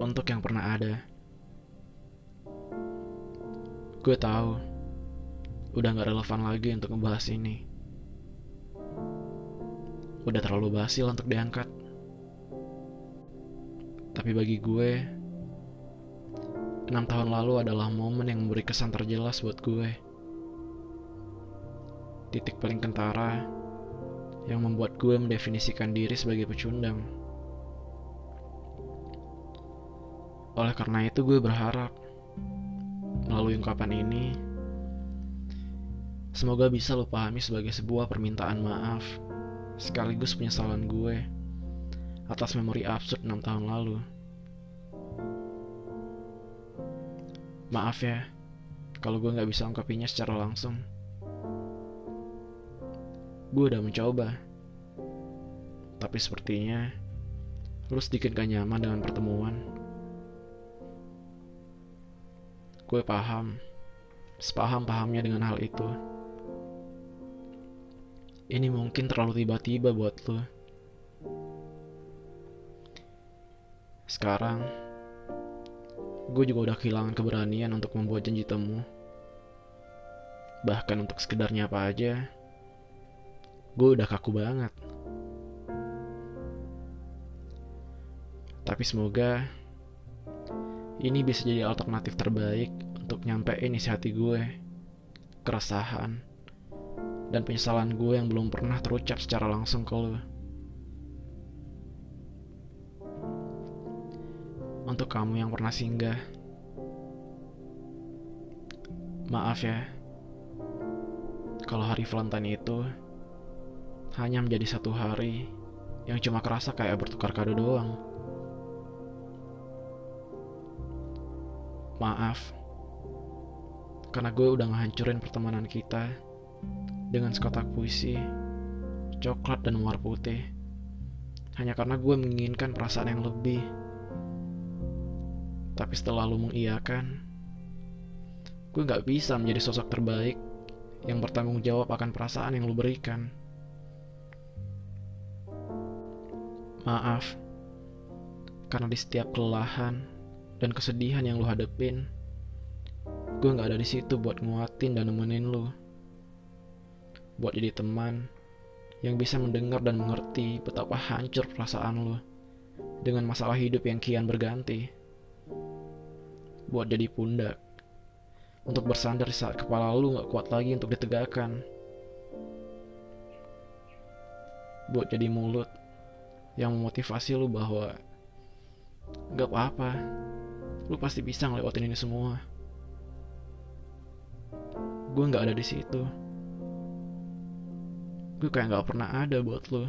untuk yang pernah ada. Gue tahu, udah gak relevan lagi untuk ngebahas ini. Udah terlalu basi untuk diangkat. Tapi bagi gue, enam tahun lalu adalah momen yang memberi kesan terjelas buat gue. Titik paling kentara yang membuat gue mendefinisikan diri sebagai pecundang. Oleh karena itu gue berharap melalui ungkapan ini semoga bisa lo pahami sebagai sebuah permintaan maaf sekaligus penyesalan gue atas memori absurd 6 tahun lalu. Maaf ya, kalau gue gak bisa ungkapinya secara langsung. Gue udah mencoba, tapi sepertinya lu sedikit gak nyaman dengan pertemuan. Gue paham, sepaham-pahamnya dengan hal itu. Ini mungkin terlalu tiba-tiba buat lo. Sekarang, gue juga udah kehilangan keberanian untuk membuat janji temu. Bahkan untuk sekedarnya apa aja, gue udah kaku banget. Tapi semoga ini bisa jadi alternatif terbaik untuk nyampein isi hati gue, keresahan, dan penyesalan gue yang belum pernah terucap secara langsung ke lo. Untuk kamu yang pernah singgah, maaf ya, kalau hari Valentine itu hanya menjadi satu hari yang cuma kerasa kayak bertukar kado doang. Maaf, karena gue udah ngehancurin pertemanan kita dengan sekotak puisi, coklat dan mawar putih. Hanya karena gue menginginkan perasaan yang lebih. Tapi setelah lu mengiyakan, gue gak bisa menjadi sosok terbaik yang bertanggung jawab akan perasaan yang lu berikan. Maaf, karena di setiap kelelahan dan kesedihan yang lu hadepin, gue gak ada di situ buat nguatin dan nemenin lu. Buat jadi teman yang bisa mendengar dan mengerti betapa hancur perasaan lu dengan masalah hidup yang kian berganti. Buat jadi pundak untuk bersandar saat kepala lu gak kuat lagi untuk ditegakkan. Buat jadi mulut yang memotivasi lu bahwa gak apa-apa, lu pasti bisa ngelewatin ini semua. Gue nggak ada di situ. Gue kayak nggak pernah ada buat lu.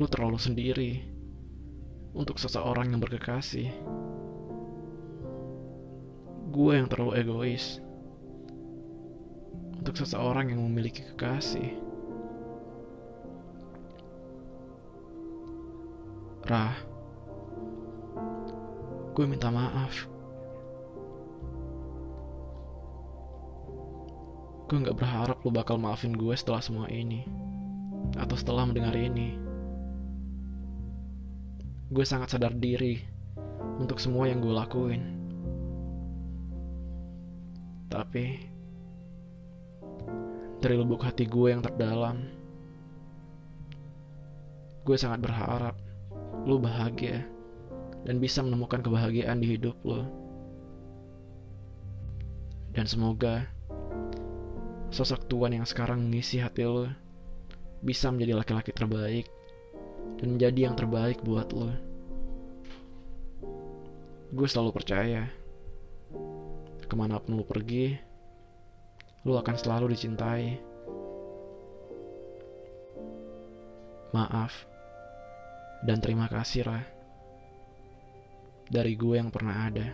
Lu terlalu sendiri untuk seseorang yang berkekasih. Gue yang terlalu egois untuk seseorang yang memiliki kekasih. Rah, gue minta maaf. Gue gak berharap lo bakal maafin gue setelah semua ini. Atau setelah mendengar ini. Gue sangat sadar diri untuk semua yang gue lakuin. Tapi, dari lubuk hati gue yang terdalam, gue sangat berharap lo bahagia dan bisa menemukan kebahagiaan di hidup lo. Dan semoga sosok Tuhan yang sekarang mengisi hati lo bisa menjadi laki-laki terbaik dan menjadi yang terbaik buat lo. Gue selalu percaya, ke mana pun lo pergi, lo akan selalu dicintai. Maaf, dan terima kasih, Rah dari gue yang pernah ada.